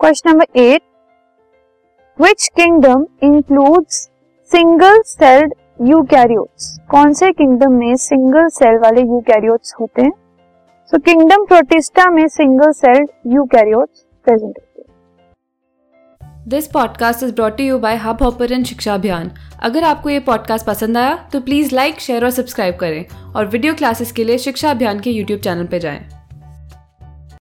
Question number eight which kingdom includes single celled eukaryotes कौन से kingdom में single cell वाले यूकैरियोट्स होते हैं? सो किंगडम प्रोटिस्टा में सिंगल सेल्ड यूकैरियोट्स प्रेजेंट होते हैं. This podcast is brought you by Hubhopper शिक्षा अभियान अगर आपको ये पॉडकास्ट पसंद आया तो प्लीज़ लाइक शेयर और सब्सक्राइब करें और वीडियो क्लासेस के लिए शिक्षा अभियान के यूट्यूब चैनल पर जाएँ।